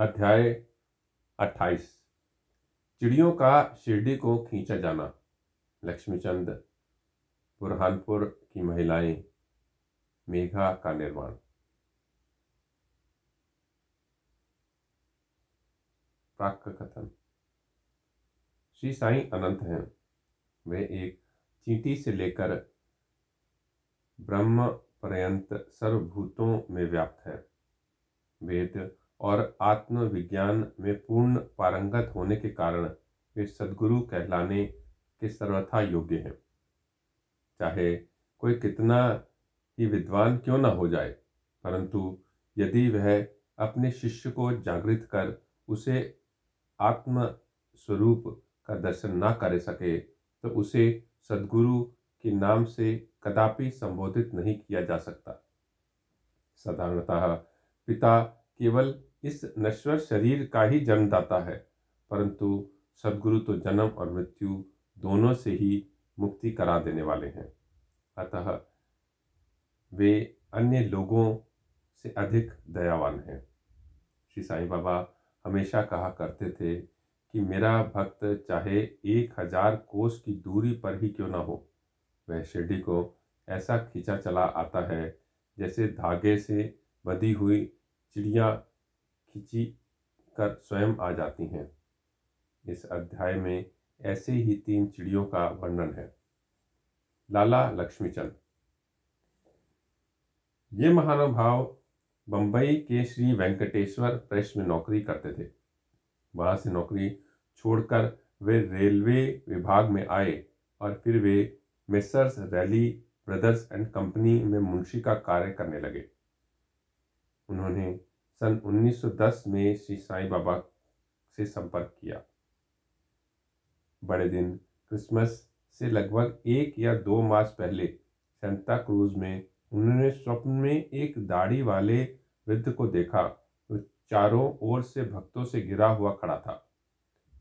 अध्याय अट्ठाईस। चिड़ियों का शिरडी को खींचा जाना। लक्ष्मीचंद, बुरहानपुर की महिलाएँ, मेघा का निर्माण। प्राक कथन श्री साईं अनंत हैं। वे एक चींटी से लेकर ब्रह्म पर्यंत सर्वभूतों में व्याप्त है। वेद और आत्मविज्ञान में पूर्ण पारंगत होने के कारण वे सदगुरु कहलाने के सर्वथा योग्य हैं। चाहे कोई कितना ही विद्वान क्यों न हो जाए, परंतु यदि वह अपने शिष्य को जागृत कर उसे आत्म स्वरूप का दर्शन ना कर सके तो उसे सदगुरु के नाम से कदापि संबोधित नहीं किया जा सकता। साधारणतः पिता केवल इस नश्वर शरीर का ही जन्मदाता है। परंतु सदगुरु तो जन्म और मृत्यु दोनों से ही मुक्ति करा देने वाले हैं। अतः वे अन्य लोगों से अधिक दयावान हैं। श्री साईं बाबा हमेशा कहा करते थे कि मेरा भक्त चाहे एक हज़ार कोस की दूरी पर ही क्यों ना हो। वह शिरडी को ऐसा खींचा चला आता है जैसे धागे से बंधी हुई चिड़िया खींची कर स्वयं आ जाती हैं। इस अध्याय में ऐसे ही तीन चिड़ियों का वर्णन है। लाला लक्ष्मीचंद। ये महानुभाव बंबई के श्री वेंकटेश्वर प्रेस में नौकरी करते थे। वहाँ से नौकरी छोड़कर वे रेलवे विभाग में आए और फिर वे Messrs Ralli, brothers and company में मुंशी का कार्य करने लगे। उन्होंने सन 1910 में श्री साईं बाबा से संपर्क किया। बड़े दिन, क्रिसमस से लगभग एक या दो मास पहले सेंता क्रूज में उन्होंने स्वप्न में एक दाढ़ी वाले वृद्ध को देखा जो चारों ओर से भक्तों से घिरा हुआ खड़ा था।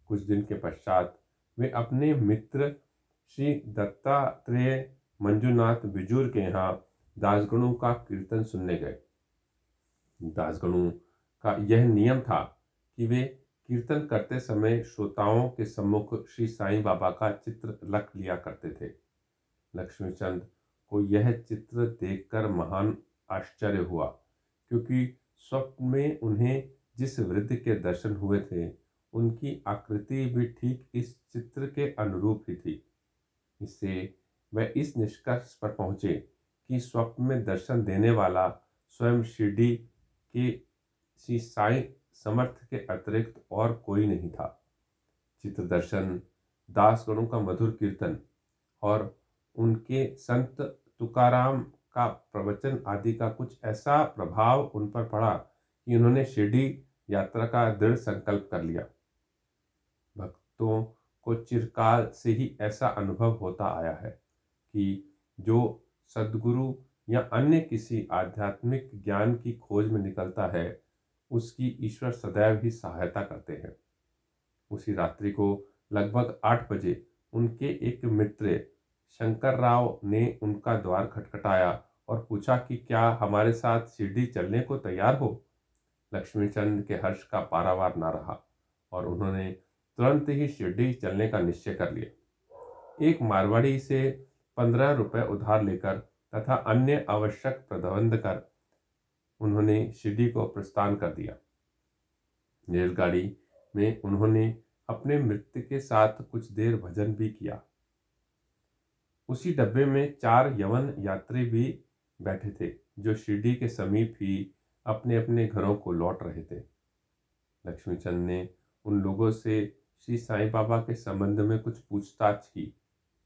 कुछ दिन के पश्चात वे अपने मित्र श्री दत्तात्रेय मंजुनाथ बिजूर के यहाँ दासगणों का कीर्तन सुनने गए। दासगणों का यह नियम था कि वे कीर्तन करते समय श्रोताओं के सम्मुख श्री साईं बाबा का चित्र रख लिया करते थे। लक्ष्मीचंद को यह चित्र देखकर महान आश्चर्य हुआ, क्योंकि स्वप्न में उन्हें जिस वृद्ध के दर्शन हुए थे, उनकी आकृति भी ठीक इस चित्र के अनुरूप ही थी। इससे वह इस निष्कर्ष पर पहुँचे कि स्वप्न में दर्शन देने वाला स्वयं शिरडी कि श्री साई समर्थ के अतिरिक्त और कोई नहीं था। चित्र दर्शन दास गणों का मधुर कीर्तन और उनके संत तुकाराम का प्रवचन आदि का कुछ ऐसा प्रभाव उन पर पड़ा कि उन्होंने शिरडी यात्रा का दृढ़ संकल्प कर लिया। भक्तों को चिरकाल से ही ऐसा अनुभव होता आया है कि जो सदगुरु या अन्य किसी आध्यात्मिक ज्ञान की खोज में निकलता है, उसकी ईश्वर सदैव ही सहायता करते हैं। उसी रात्रि को लगभग आठ बजे उनके एक मित्र शंकर राव ने उनका द्वार खटखटाया और पूछा कि क्या हमारे साथ शिरडी चलने को तैयार हो? लक्ष्मीचंद के हर्ष का पारावार ना रहा और उन्होंने तुरंत ही शिरडी चलने का निश्चय कर लिया। एक मारवाड़ी से पंद्रह रुपये उधार लेकर तथा अन्य आवश्यक प्रबंध कर उन्होंने शिरडी को प्रस्थान कर दिया। रेलगाड़ी में उन्होंने अपने मृत्यु के साथ कुछ देर भजन भी किया। उसी डब्बे में चार यवन यात्री भी बैठे थे, जो शिरडी के समीप ही अपने अपने घरों को लौट रहे थे। लक्ष्मीचंद ने उन लोगों से, श्री साईं बाबा के संबंध में कुछ पूछताछ की।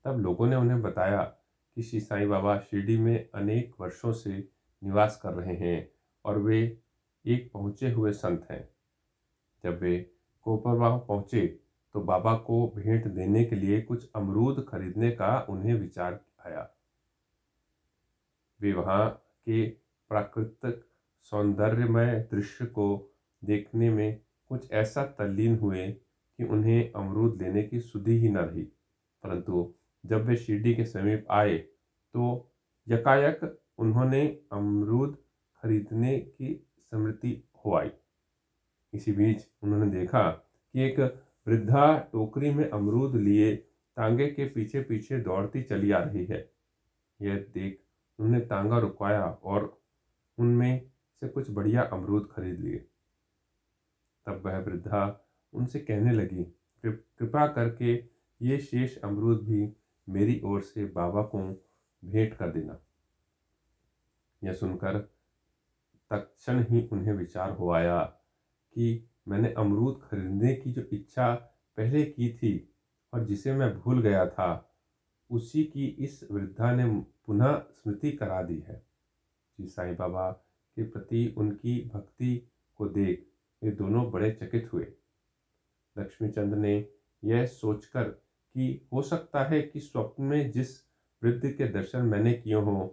तब लोगों ने उन्हें बताया कि श्री साईं बाबा शिरडी में अनेक वर्षों से निवास कर रहे हैं और वे एक पहुँचे हुए संत हैं। जब वे कोपरवाह पहुँचे तो बाबा को भेंट देने के लिए कुछ अमरूद खरीदने का उन्हें विचार आया। वे वहाँ के प्राकृतिक सौंदर्यमय दृश्य को देखने में कुछ ऐसा तल्लीन हुए कि उन्हें अमरूद लेने की सुधि ही न रही, परंतु जब वे शिरडी के समीप आए तो यकायक उन्होंने अमरूद खरीदने की स्मृति हो आई इसी बीच उन्होंने देखा कि एक वृद्धा टोकरी में अमरूद लिए तांगे के पीछे पीछे दौड़ती चली आ रही है। यह देख उन्होंने तांगा रुकवाया और उनमें से कुछ बढ़िया अमरूद खरीद लिए। तब वह वृद्धा उनसे कहने लगी कृपा करके ये शेष अमरूद भी मेरी ओर से बाबा को भेंट कर देना। यह सुनकर तत्क्षण ही उन्हें विचार हो आया कि मैंने अमरूद खरीदने की जो इच्छा पहले की थी और जिसे मैं भूल गया था, उसी की इस वृद्धा ने पुनः स्मृति करा दी है। श्री साईं बाबा के प्रति उनकी भक्ति को देख ये दोनों बड़े चकित हुए। लक्ष्मीचंद ने यह सोचकर कि हो सकता है कि स्वप्न में जिस वृद्ध के दर्शन मैंने किए हों,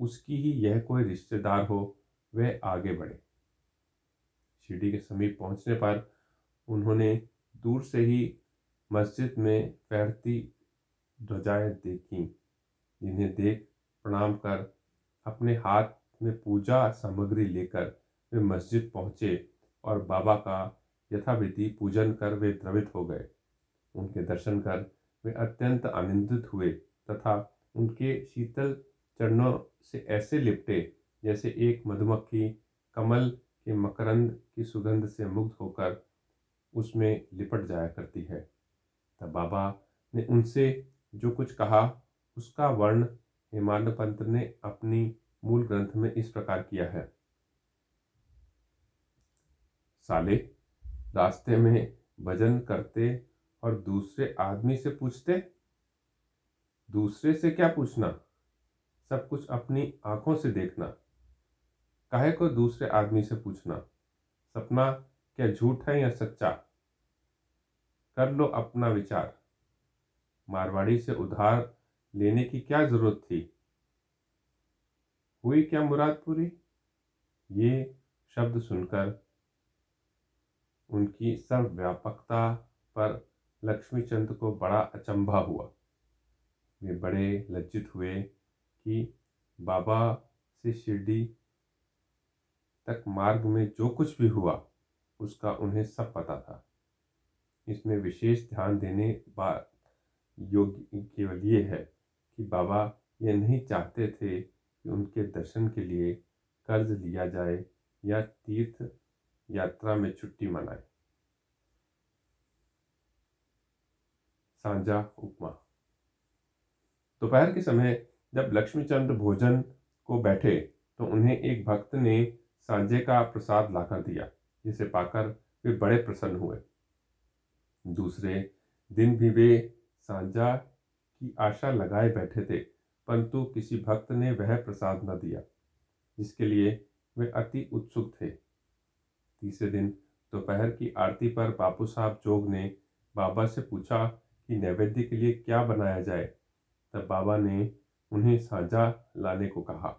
उसकी ही यह कोई रिश्तेदार हो वह आगे बढ़े। शिरडी के समीप पहुँचने पर उन्होंने दूर से ही मस्जिद में फहरती ध्वजाएँ देखी, जिन्हें देख प्रणाम कर अपने हाथ में पूजा सामग्री लेकर वे मस्जिद पहुँचे और बाबा का यथाविधि पूजन कर वे द्रवित हो गए। उनके दर्शन कर वे अत्यंत आनंदित हुए तथा उनके शीतल चरणों से ऐसे लिपटे जैसे एक मधुमक्खी कमल के मकरंद की सुगंध से मुग्ध होकर उसमें लिपट जाया करती है। तब बाबा ने उनसे जो कुछ कहा, उसका वर्ण हेमांड पंत ने अपनी मूल ग्रंथ में इस प्रकार किया है। साले, रास्ते में भजन करते और दूसरे आदमी से पूछते, दूसरे से क्या पूछना? सब कुछ अपनी आँखों से देखना। काहे को दूसरे आदमी से पूछना? सपना क्या झूठ है या सच्चा? कर लो अपना विचार। मारवाड़ी से उधार लेने की क्या ज़रूरत थी? हुई क्या मुराद पूरी? ये शब्द सुनकर उनकी सर्वव्यापकता पर लक्ष्मीचंद को बड़ा अचंभा हुआ। वे बड़े लज्जित हुए कि बाबा से शिरडी तक मार्ग में जो कुछ भी हुआ, उसका उन्हें सब पता था। इसमें विशेष ध्यान देने बात योग्य केवल ये है कि बाबा ये नहीं चाहते थे कि उनके दर्शन के लिए कर्ज लिया जाए या तीर्थ यात्रा में छुट्टी मनाए। सांझा उपमा। दोपहर के समय जब लक्ष्मीचंद भोजन को बैठे तो उन्हें एक भक्त ने सांझे का प्रसाद लाकर दिया, जिसे पाकर वे बड़े प्रसन्न हुए। दूसरे दिन भी वे सांझा की आशा लगाए बैठे थे, परंतु किसी भक्त ने वह प्रसाद न दिया, जिसके लिए वे अति उत्सुक थे। तीसरे दिन दोपहर की आरती पर बापू साहब जोग ने बाबा से पूछा कि नैवेद्य के लिए क्या बनाया जाए, तब बाबा ने उन्हें साझा लाने को कहा।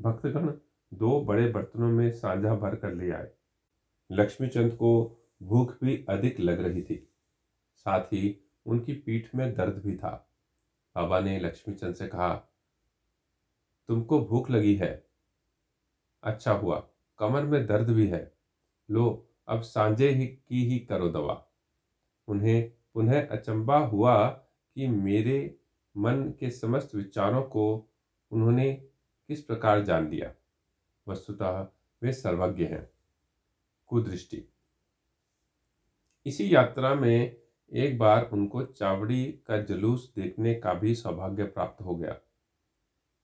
भक्तगण दो बड़े बर्तनों में साझा भर कर ले आए। लक्ष्मीचंद को भूख भी अधिक लग रही थी, साथ ही उनकी पीठ में दर्द भी था। बाबा ने लक्ष्मीचंद से कहा, तुमको भूख लगी है। अच्छा हुआ, कमर में दर्द भी है। लो, अब सांझे ही की ही करो दवा। उन्हें पुनः अचंबा हुआ कि मेरे मन के समस्त विचारों को उन्होंने किस प्रकार जान लिया। वस्तुतः वे सर्वज्ञ हैं। कुदृष्टि। इसी यात्रा में एक बार उनको चावड़ी का जुलूस देखने का भी सौभाग्य प्राप्त हो गया।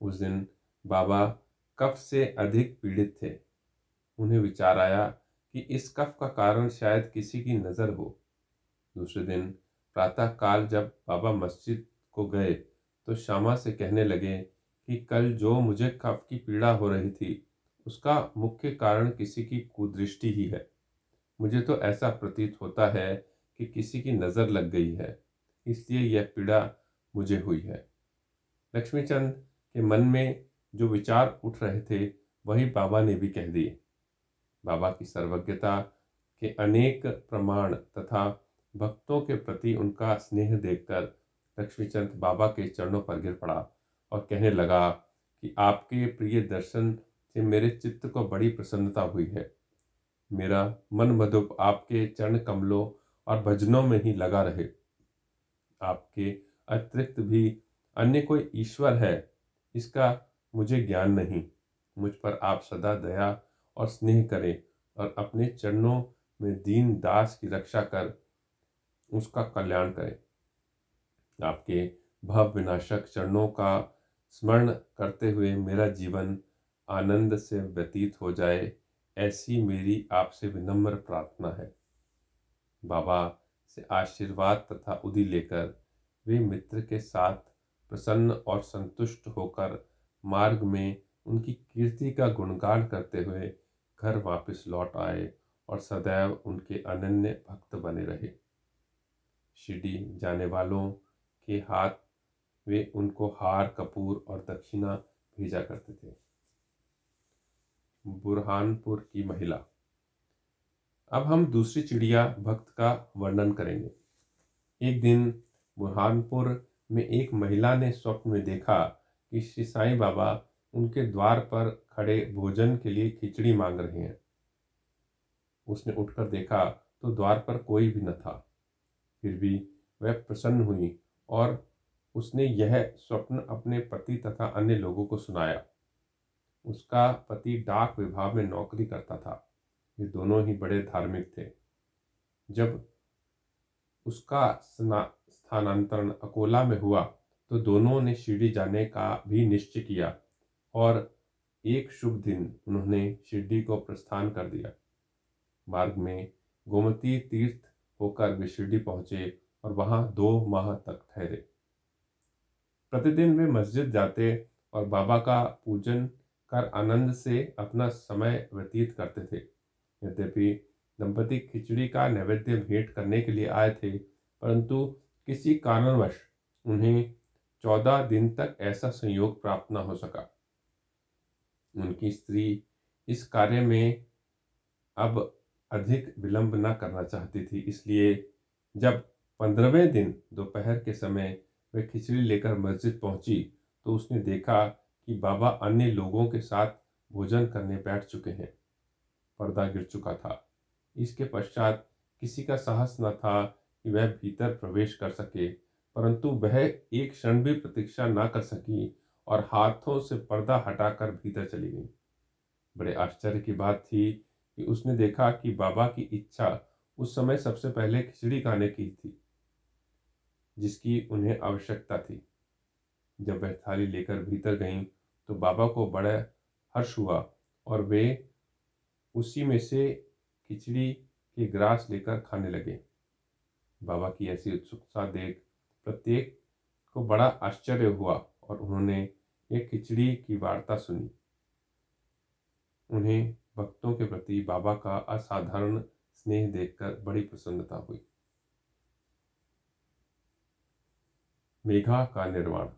उस दिन बाबा कफ से अधिक पीड़ित थे। उन्हें विचार आया कि इस कफ का कारण शायद किसी की नज़र हो। दूसरे दिन प्रातः काल जब बाबा मस्जिद को गए तो श्यामा से कहने लगे कि कल जो मुझे कफ की पीड़ा हो रही थी, उसका मुख्य कारण किसी की कुदृष्टि ही है। मुझे तो ऐसा प्रतीत होता है कि किसी की नज़र लग गई है, इसलिए यह पीड़ा मुझे हुई है। लक्ष्मीचंद के मन में जो विचार उठ रहे थे, वही बाबा ने भी कह दिए। बाबा की सर्वज्ञता के अनेक प्रमाण तथा भक्तों के प्रति उनका स्नेह देखकर लक्ष्मीचंद बाबा के चरणों पर गिर पड़ा और कहने लगा कि आपके प्रिय दर्शन से मेरे चित्त को बड़ी प्रसन्नता हुई है। मेरा मन मधुप आपके चरण कमलों और भजनों में ही लगा रहे। आपके अतिरिक्त भी अन्य कोई ईश्वर है, इसका मुझे ज्ञान नहीं। मुझ पर आप सदा दया और स्नेह करें और अपने चरणों में दीन दास की रक्षा कर उसका कल्याण करें। आपके भव विनाशक चरणों का स्मरण करते हुए मेरा जीवन आनंद से व्यतीत हो जाए, ऐसी मेरी आपसे विनम्र प्रार्थना है। बाबा से आशीर्वाद तथा उदी लेकर वे मित्र के साथ प्रसन्न और संतुष्ट होकर मार्ग में उनकी कीर्ति का गुणगान करते हुए घर वापस लौट आए और सदैव उनके अनन्य भक्त बने रहे। शिरडी जाने वालों के हाथ वे उनको हार, कपूर और दक्षिणा भेजा करते थे। बुरहानपुर की महिला। अब हम दूसरी चिड़िया भक्त का वर्णन करेंगे। एक दिन बुरहानपुर में एक महिला ने स्वप्न में देखा कि श्री साईं बाबा उनके द्वार पर खड़े भोजन के लिए खिचड़ी मांग रहे हैं। उसने उठकर देखा तो द्वार पर कोई भी न था। फिर भी वह प्रसन्न हुई और उसने यह स्वप्न अपने पति तथा अन्य लोगों को सुनाया। उसका पति डाक विभाग में नौकरी करता था। ये दोनों ही बड़े धार्मिक थे। जब उसका स्थानांतरण अकोला में हुआ तो दोनों ने शिरडी जाने का भी निश्चय किया और एक शुभ दिन उन्होंने शिरडी को प्रस्थान कर दिया। मार्ग में गोमती तीर्थ होकर वे शिरडी पहुँचे और वहाँ दो माह तक ठहरे। प्रतिदिन वे मस्जिद जाते और बाबा का पूजन कर आनंद से अपना समय व्यतीत करते थे। यद्यपि दंपति खिचड़ी का नैवेद्य भेंट करने के लिए आए थे, परंतु किसी कारणवश उन्हें चौदह दिन तक ऐसा संयोग प्राप्त न हो सका। उनकी स्त्री इस कार्य में अब अधिक विलंब न करना चाहती थी, इसलिए जब पंद्रहवें दिन दोपहर के समय वह खिचड़ी लेकर मस्जिद पहुँची तो उसने देखा कि बाबा अन्य लोगों के साथ भोजन करने बैठ चुके हैं। पर्दा गिर चुका था। इसके पश्चात किसी का साहस न था कि वह भीतर प्रवेश कर सके, परंतु वह एक क्षण भी प्रतीक्षा ना कर सकी और हाथों से पर्दा हटाकर भीतर चली गई। बड़े आश्चर्य की बात थी कि उसने देखा कि बाबा की इच्छा उस समय सबसे पहले खिचड़ी खाने की थी, जिसकी उन्हें आवश्यकता थी। जब वह थाली लेकर भीतर गईं तो बाबा को बड़ा हर्ष हुआ और वे उसी में से खिचड़ी के ग्रास लेकर खाने लगे। बाबा की ऐसी उत्सुकता देख प्रत्येक को बड़ा आश्चर्य हुआ और उन्होंने एक खिचड़ी की वार्ता सुनी। उन्हें भक्तों के प्रति बाबा का असाधारण स्नेह देखकर बड़ी प्रसन्नता हुई। मेघा का निर्माण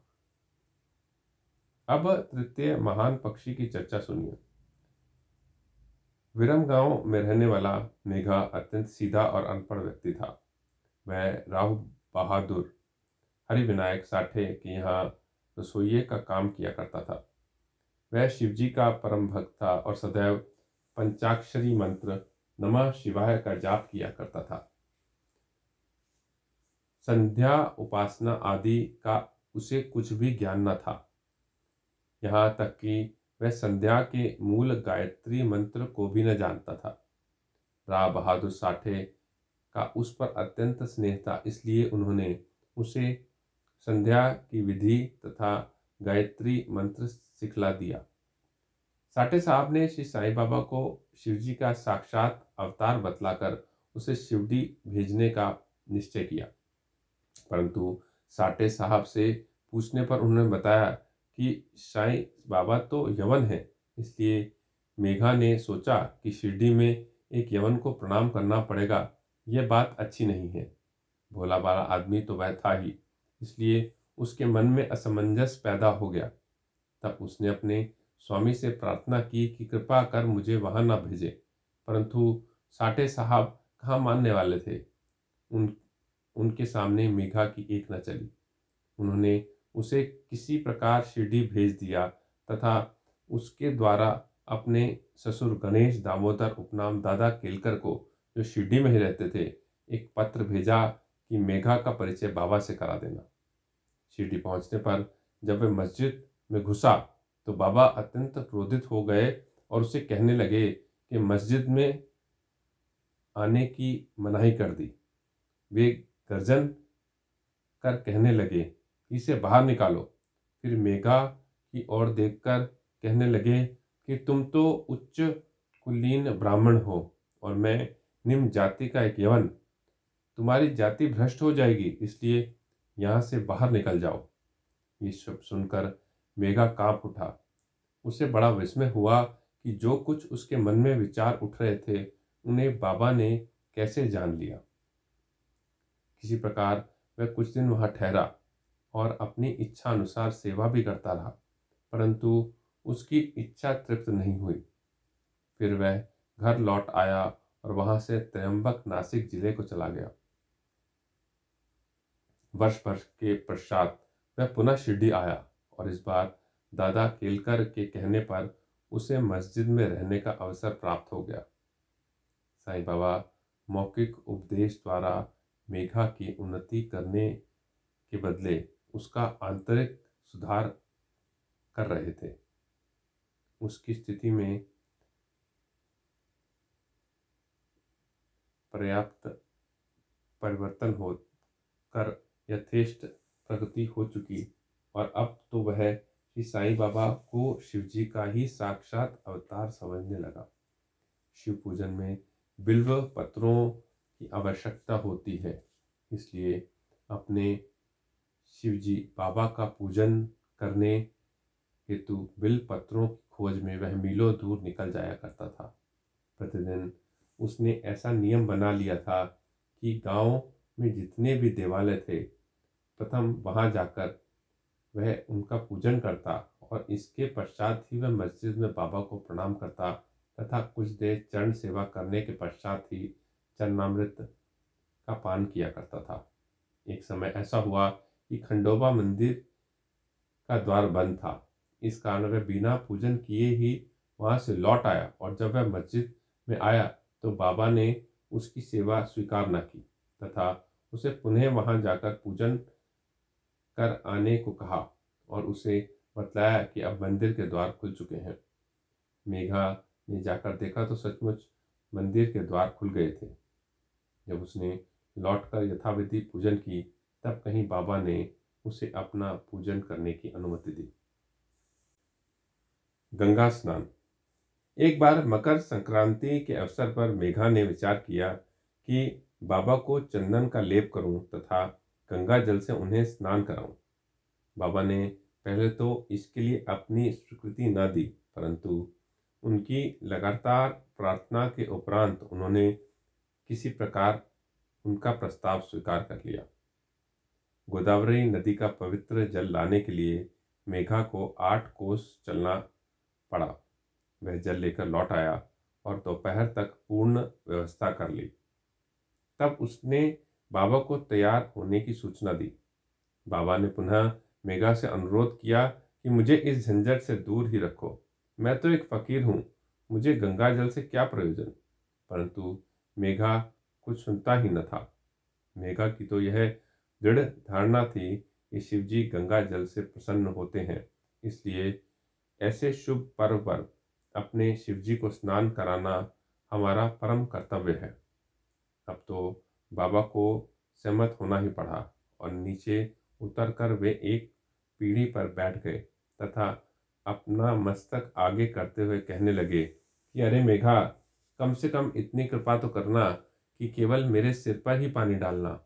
अब तृतीय महान पक्षी की चर्चा सुनिए। विरम गाँव में रहने वाला मेघा अत्यंत सीधा और अनपढ़ व्यक्ति था। वह राहु बहादुर हरिविनायक साठे के यहाँ रसोइये का काम किया करता था। वह शिवजी का परम भक्त था और सदैव पंचाक्षरी मंत्र नमः शिवाय का जाप किया करता था। संध्या, उपासना आदि का उसे कुछ भी ज्ञान न था। यहाँ तक कि वह संध्या के मूल गायत्री मंत्र को भी न जानता था। रा बहादुर साठे का उस पर अत्यंत स्नेह था इसलिए उन्होंने उसे संध्या की विधि तथा गायत्री मंत्र सिखला दिया। साठे साहब ने श्री साईं बाबा को शिवजी का साक्षात अवतार बतलाकर उसे शिवडी भेजने का निश्चय किया। परंतु साठे साहब से पूछने पर उन्होंने बताया कि साईं बाबा तो यवन है, इसलिए मेघा ने सोचा कि शिरडी में एक यवन को प्रणाम करना पड़ेगा, यह बात अच्छी नहीं है। भोला बाला आदमी तो वह था ही, इसलिए उसके मन में असमंजस पैदा हो गया। तब उसने अपने स्वामी से प्रार्थना की कि कृपा कर मुझे वहाँ न भेजे। परंतु साठे साहब कहाँ मानने वाले थे? उन, उनके सामने मेघा की एक न चली। उन्होंने उसे किसी प्रकार शिरडी भेज दिया तथा उसके द्वारा अपने ससुर गणेश दामोदर उपनाम दादा केलकर को, जो शिरडी में ही रहते थे, एक पत्र भेजा कि मेघा का परिचय बाबा से करा देना। शिरडी पहुँचने पर जब वह मस्जिद में घुसा तो बाबा अत्यंत क्रोधित हो गए और उसे कहने लगे कि मस्जिद में आने की मनाही कर दी। वे गर्जन कर कहने लगे, इसे बाहर निकालो। फिर मेघा की ओर देखकर कहने लगे कि, तुम तो उच्च कुलीन ब्राह्मण हो और मैं निम्न जाति का एक यवन। तुम्हारी जाति भ्रष्ट हो जाएगी, इसलिए यहाँ से बाहर निकल जाओ। ये शब्द सुनकर मेघा काँप उठा। उसे बड़ा विस्मय हुआ कि जो कुछ उसके मन में विचार उठ रहे थे, उन्हें बाबा ने कैसे जान लिया। किसी प्रकार वह कुछ दिन वहाँ ठहरा और अपनी इच्छा अनुसार सेवा भी करता रहा, परंतु उसकी इच्छा तृप्त नहीं हुई। फिर वह घर लौट आया और वहाँ से त्रयंबक नासिक ज़िले को चला गया। वर्ष भर के पश्चात वह पुनः शिरडी आया और इस बार दादा केलकर के कहने पर उसे मस्जिद में रहने का अवसर प्राप्त हो गया। साईं बाबा मौखिक उपदेश द्वारा मेघा की उन्नति करने के बदले उसका आंतरिक सुधार कर रहे थे। उसकी स्थिति में पर्याप्त परिवर्तन हो कर यथेष्ट प्रगति हो चुकी और अब तो वह श्री साईं बाबा को शिवजी का ही साक्षात अवतार समझने लगा। शिव पूजन में बिल्व पत्रों की आवश्यकता होती है, इसलिए अपने शिवजी बाबा का पूजन करने हेतु बिल पत्रों की खोज में वह मीलों दूर निकल जाया करता था। प्रतिदिन उसने ऐसा नियम बना लिया था कि गाँव में जितने भी देवालय थे, प्रथम वहाँ जाकर वह उनका पूजन करता और इसके पश्चात ही वह मस्जिद में बाबा को प्रणाम करता तथा कुछ देर चरण सेवा करने के पश्चात ही चरणामृत का पान किया करता था। एक समय ऐसा हुआ कि खंडोबा मंदिर का द्वार बंद था। इस कारण वह बिना पूजन किए ही वहाँ से लौट आया और जब वह मस्जिद में आया तो बाबा ने उसकी सेवा स्वीकार न की तथा उसे पुनः वहाँ जाकर पूजन कर आने को कहा और उसे बतलाया कि अब मंदिर के द्वार खुल चुके हैं। मेघा ने जाकर देखा तो सचमुच मंदिर के द्वार खुल गए थे। जब उसने लौटकर यथाविधि पूजन की, तब कहीं बाबा ने उसे अपना पूजन करने की अनुमति दी। गंगा स्नान। एक बार मकर संक्रांति के अवसर पर मेघा ने विचार किया कि बाबा को चंदन का लेप करूँ तथा गंगा जल से उन्हें स्नान कराऊं। बाबा ने पहले तो इसके लिए अपनी स्वीकृति न दी, परंतु उनकी लगातार प्रार्थना के उपरांत उन्होंने किसी प्रकार उनका प्रस्ताव स्वीकार कर लिया। गोदावरी नदी का पवित्र जल लाने के लिए मेघा को आठ कोस चलना पड़ा। वह जल लेकर लौट आया और दोपहर तक पूर्ण व्यवस्था कर ली। तब उसने बाबा को तैयार होने की सूचना दी। बाबा ने पुनः मेघा से अनुरोध किया कि मुझे इस झंझट से दूर ही रखो। मैं तो एक फकीर हूँ। मुझे गंगा जल से क्या प्रयोजन? परंतु मेघा कुछ सुनता ही न था। मेघा की तो यह दृढ़ धारणा थी कि शिवजी गंगा जल से प्रसन्न होते हैं। इसलिए ऐसे शुभ पर्व पर अपने शिवजी को स्नान कराना हमारा परम कर्तव्य है। अब तो बाबा को सहमत होना ही पड़ा और नीचे उतरकर वे एक पीढ़ी पर बैठ गए तथा अपना मस्तक आगे करते हुए कहने लगे कि, अरे मेघा, कम से कम इतनी कृपा तो करना कि केवल मेरे सिर पर ही पानी डालना।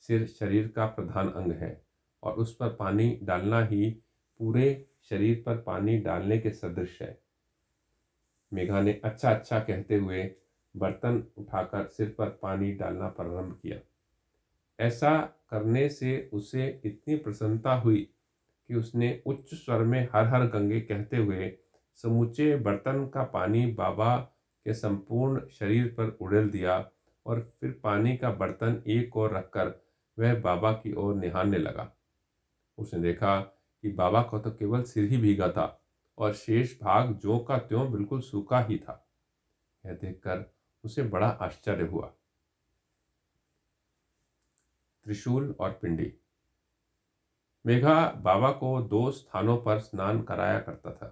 सिर शरीर का प्रधान अंग है और उस पर पानी डालना ही पूरे शरीर पर पानी डालने के सदृश है। मेघा ने अच्छा अच्छा कहते हुए बर्तन उठाकर सिर पर पानी डालना प्रारंभ किया। ऐसा करने से उसे इतनी प्रसन्नता हुई कि उसने उच्च स्वर में हर हर गंगे कहते हुए, समूचे बर्तन का पानी बाबा के संपूर्ण शरीर पर उड़ेल दिया और फिर पानी का बर्तन एक और रखकर वह बाबा की ओर निहारने लगा। उसने देखा कि बाबा का तो केवल सिर ही भीगा था और शेष भाग जो का त्यों बिल्कुल सूखा ही था। यह देखकर उसे बड़ा आश्चर्य हुआ। त्रिशूल और पिंडी। मेघा बाबा को दो स्थानों पर स्नान कराया करता था।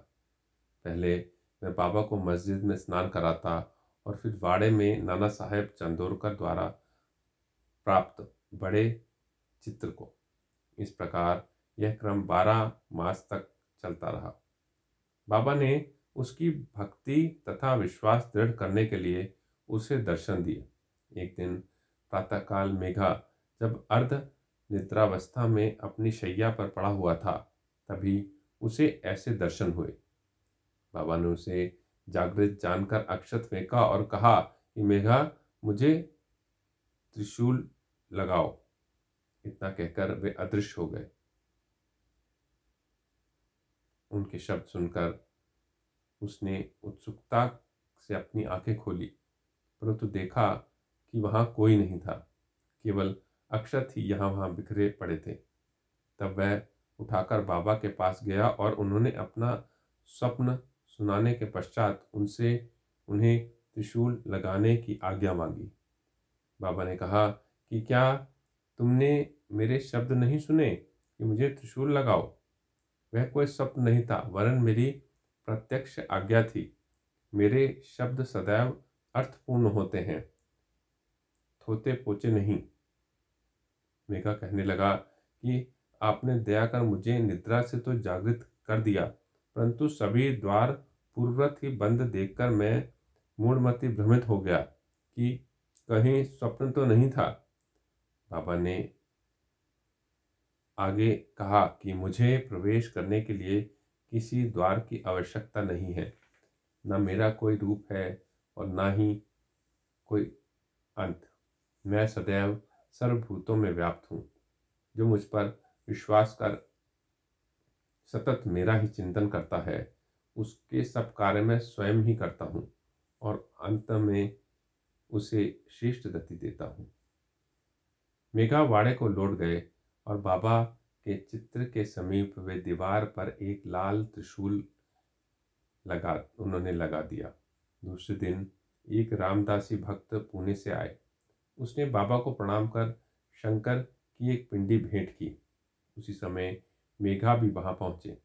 पहले मैं बाबा को मस्जिद में स्नान कराता और फिर वाड़े में नाना साहेब चंदोरकर द्वारा प्राप्त बड़े चित्र को। इस प्रकार यह क्रम बारह मास तक चलता रहा। बाबा ने उसकी भक्ति तथा विश्वास दृढ़ करने के लिए उसे दर्शन दिए एक दिन प्रातःकाल मेघा जब अर्ध निद्रावस्था में अपनी शैया पर पड़ा हुआ था, तभी उसे ऐसे दर्शन हुए। बाबा ने उसे जागृत जानकर अक्षत फेंका और कहा कि, मेघा, मुझे त्रिशूल लगाओ। इतना कहकर वे अदृश्य हो गए। उनके शब्द सुनकर उसने उत्सुकता से अपनी आँखें खोली। परंतु देखा कि वहाँ कोई नहीं था। केवल अक्षत ही यहाँ वहाँ बिखरे पड़े थे। तब वह उठाकर बाबा के पास गया और उन्होंने अपना स्वप्न सुनाने के पश्चात उनसे उन्हें त्रिशूल लगाने की आज्ञा मांगी। बाबा ने कहा कि क्या तुमने मेरे शब्द नहीं सुने कि मुझे त्रिशूल लगाओ? वह कोई स्वप्न नहीं था, वरन मेरी प्रत्यक्ष आज्ञा थी। मेरे शब्द सदैव अर्थपूर्ण होते हैं। थोते पोचे नहीं। मेघा कहने लगा कि आपने दया कर मुझे निद्रा से तो जागृत कर दिया, परंतु सभी द्वार पूर्ववत ही बंद देखकर मैं मूढ़मति भ्रमित हो गया कि कहीं स्वप्न तो नहीं था। बाबा ने आगे कहा कि मुझे प्रवेश करने के लिए किसी द्वार की आवश्यकता नहीं है। न मेरा कोई रूप है और ना ही कोई अंत। मैं सदैव सर्वभूतों में व्याप्त हूँ, जो मुझ पर विश्वास कर सतत मेरा ही चिंतन करता है, उसके सब कार्य मैं स्वयं ही करता हूँ और अंत में उसे श्रेष्ठ गति देता हूँ। मेघा वाड़े को लौट गए और बाबा के चित्र के समीप वे दीवार पर एक लाल त्रिशूल लगा, उन्होंने लगा दिया। दूसरे दिन एक रामदासी भक्त पुणे से आए। उसने बाबा को प्रणाम कर शंकर की एक पिंडी भेंट की। उसी समय मेघा भी वहाँ पहुँचे।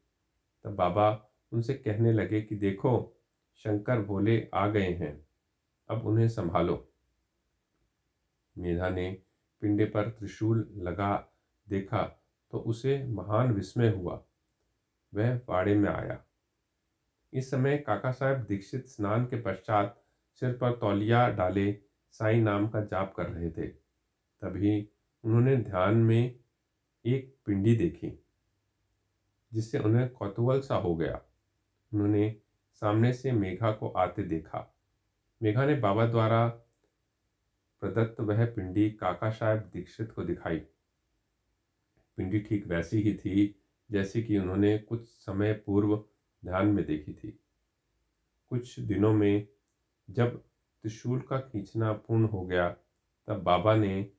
तब बाबा उनसे कहने लगे कि देखो, शंकर भोले आ गए हैं, अब उन्हें संभालो। मेधा ने पिंडे पर त्रिशूल लगा देखा तो उसे महान विस्मय हुआ। वह पाड़े में आया। इस समय काका साहब दीक्षित स्नान के पश्चात सिर पर तौलिया डाले साई नाम का जाप कर रहे थे। तभी उन्होंने ध्यान में एक पिंडी देखी, जिससे उन्हें कौतूहल सा हो गया। उन्होंने सामने से मेघा को आते देखा। मेघा ने बाबा द्वारा प्रदत्त वह पिंडी काका साहेब दीक्षित को दिखाई। पिंडी ठीक वैसी ही थी जैसी कि उन्होंने कुछ समय पूर्व ध्यान में देखी थी। कुछ दिनों में जब त्रिशूल का खींचना पूर्ण हो गया, तब बाबा ने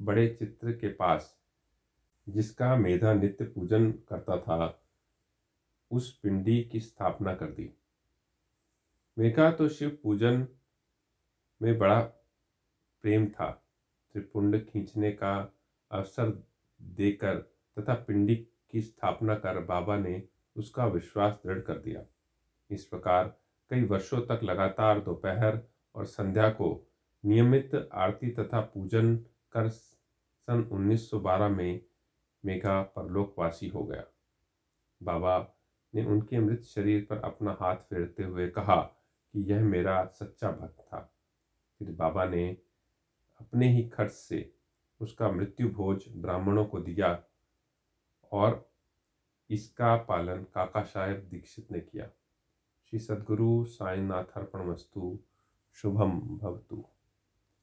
बड़े चित्र के पास, जिसका मेधा नित्य पूजन करता था, उस पिंडी की स्थापना कर दी। मेघा तो शिव पूजन में बड़ा प्रेम था। त्रिपुंड खींचने का अवसर देकर तथा पिंडी की स्थापना कर बाबा ने उसका विश्वास दृढ़ कर दिया। इस प्रकार कई वर्षों तक लगातार दोपहर और संध्या को नियमित आरती तथा पूजन कर सन 1912 में मेघा परलोकवासी हो गया। बाबा ने उनके मृत शरीर पर अपना हाथ फेरते हुए कहा कि यह मेरा सच्चा भक्त था। फिर बाबा ने अपने ही खर्च से उसका मृत्यु भोज ब्राह्मणों को दिया और इसका पालन काका साहेब दीक्षित ने किया। श्री सदगुरु साईनाथ अर्पण वस्तु शुभम भवतु।